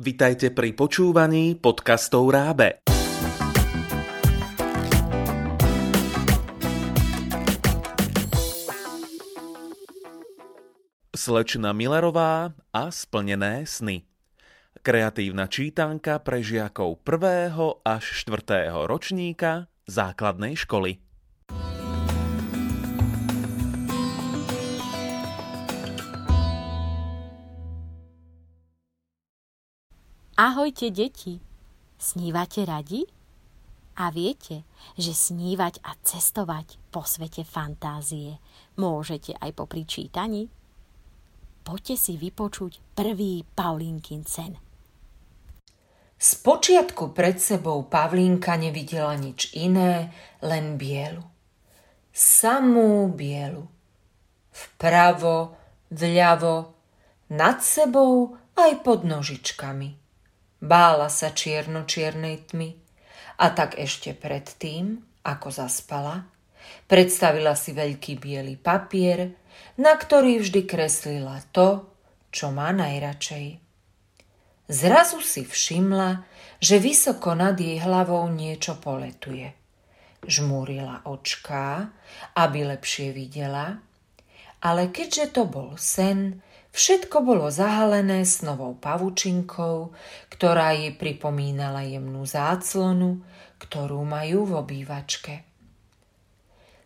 Vitajte pri počúvaní podcastov Rábe. Slečna Millerová a splnené sny. Kreatívna čítanka pre žiakov 1. až 4. ročníka základnej školy. Ahojte, deti! Snívate radi? A viete, že snívať a cestovať po svete fantázie môžete aj po pričítaní? Poďte si vypočuť prvý Paulínkin sen. Spočiatku pred sebou Pavlínka nevidela nič iné, len bielu. Samú bielu. Vpravo, vľavo, nad sebou aj pod nožičkami. Bála sa čierno-čiernej tmy a tak ešte predtým, ako zaspala, predstavila si veľký biely papier, na ktorý vždy kreslila to, čo má najradšej. Zrazu si všimla, že vysoko nad jej hlavou niečo poletuje. Žmúrila očká, aby lepšie videla, ale keďže to bol sen, Všetko bolo zahalené snovou pavučinkou, ktorá jej pripomínala jemnú záclonu, ktorú majú v obývačke.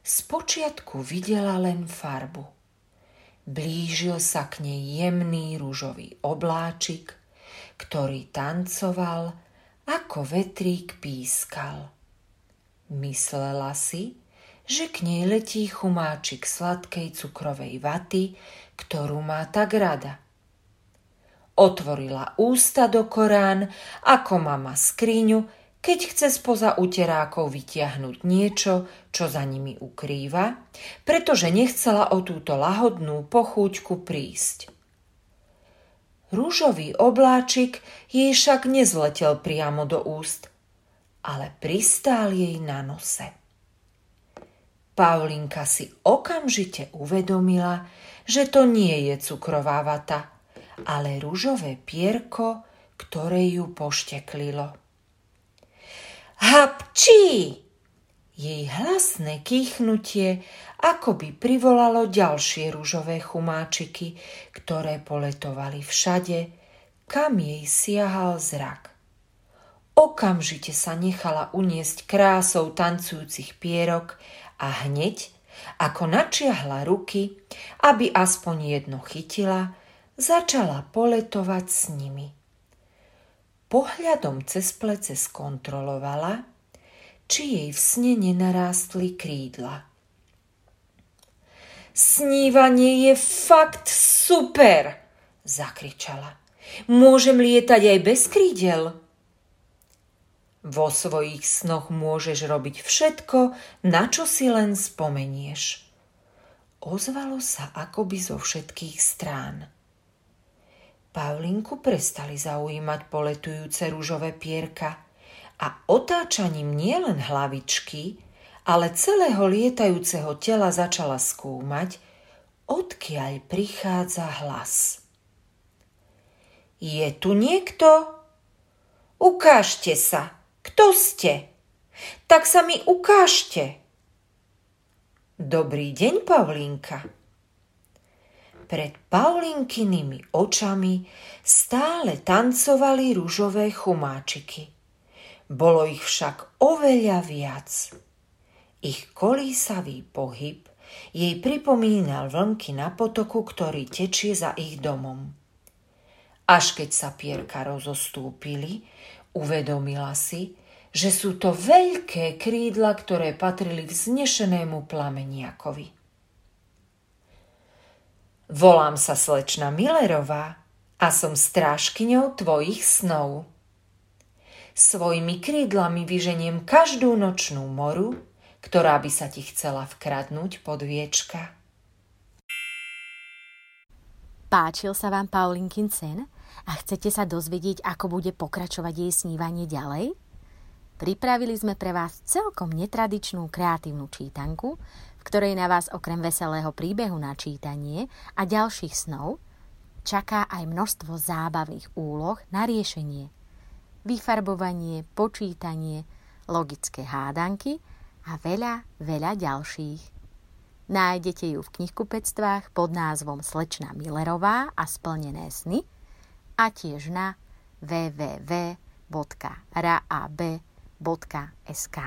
Spočiatku videla len farbu. Blížil sa k nej jemný rúžový obláčik, ktorý tancoval, ako vetrík pískal. Myslela si, že k nej letí chumáčik sladkej cukrovej vaty, ktorú má tak rada. Otvorila ústa do Korán, ako mama skriňu, keď chce spoza uterákov vytiahnuť niečo, čo za nimi ukrýva, pretože nechcela o túto lahodnú pochúťku prísť. Rúžový obláčik jej však nezletel priamo do úst, ale pristál jej na nose. Paulinka si okamžite uvedomila, že to nie je cukrová vata, ale rúžové pierko, ktoré ju pošteklilo. Hapčí! Jej hlasné kýchnutie akoby privolalo ďalšie rúžové chumáčiky, ktoré poletovali všade, kam jej siahal zrak. Okamžite sa nechala uniesť krásou tancujúcich pierok a hneď ako načiahla ruky, aby aspoň jedno chytila, začala poletovať s nimi. Pohľadom cez plece skontrolovala, či jej v sne nenarástli krídla. Snívanie je fakt super, zakričala. Môžem lietať aj bez krídel. Vo svojich snoch môžeš robiť všetko, na čo si len spomenieš. Ozvalo sa akoby zo všetkých strán. Paulinku prestali zaujímať poletujúce rúžové pierka a otáčaním nielen hlavičky, ale celého lietajúceho tela začala skúmať, odkiaľ prichádza hlas. Je tu niekto? Ukážte sa, kto ste? Tak sa mi ukážte. Dobrý deň, Pavlínka. Pred Paulinkynými očami stále tancovali rúžové chumáčiky. Bolo ich však oveľa viac. Ich kolísavý pohyb jej pripomínal vlnky na potoku, ktorý tečie za ich domom. Až keď sa pierka rozostúpili, Uvedomila si, že sú to veľké krídla, ktoré patrili vznešenému plameniakovi. Volám sa slečna Millerová a som strážkyňou tvojich snov. Svojimi krídlami vyženiem každú nočnú moru, ktorá by sa ti chcela vkradnúť pod viečka. Páčil sa vám Paulinkin sen? a chcete sa dozvedieť, ako bude pokračovať jej snívanie ďalej? Pripravili sme pre vás celkom netradičnú kreatívnu čítanku, v ktorej na vás okrem veselého príbehu na čítanie a ďalších snov čaká aj množstvo zábavných úloh na riešenie. Vyfarbovanie, počítanie, logické hádanky a veľa, veľa ďalších. Nájdete ju v knihkupectvách pod názvom Slečna Millerová a splnené sny a tiež na www.rab.sk.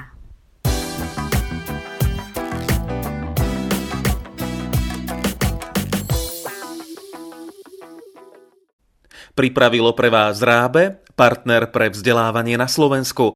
Pripravilo pre vás Rábe, partner pre vzdelávanie na Slovensku.